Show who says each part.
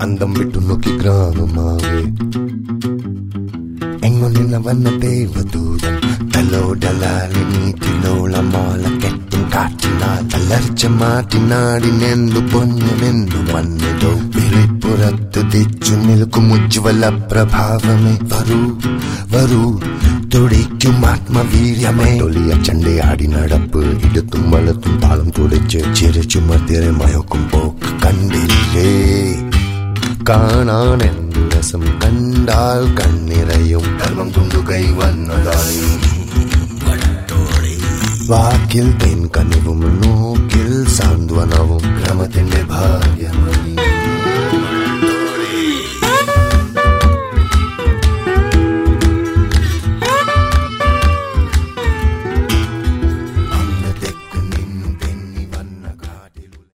Speaker 1: అందం పెట్టులోకి గ్రామం మావే ఎంగో నిన్న వన్న దేవదూతం తలో డలాలి నీటిలోల మాల కెట్టు కాచిన తల్లరిచ మాటినాడి నెందు పొన్ను నిన్ను మన్నుదో పిలిపురత్తు దిచ్చు నిలుకు ముజ్వల ప్రభావమే. వరు వరు തുടിക്കും ആത്മവീര്യമേ. ഒളിയ ചണ്ടയാടി നടപ്പ് ഇടത്തും വലത്തും താളം തുടിച്ച് ചിരിച്ചു മധ്യരെ മയക്കും പോക്ക് കണ്ടില്ലേ? കാണാൻ എന്തു രസം കണ്ടാൽ കണ്ണിറയും. ധർമ്മം കൊണ്ടു കൈവന്നതായി വാക്കിൽ തേൻ കനിവും നോക്കിൽ സാന്ത്വനവും. ക്രമത്തിന്റെ ഭാഗ്യമണി.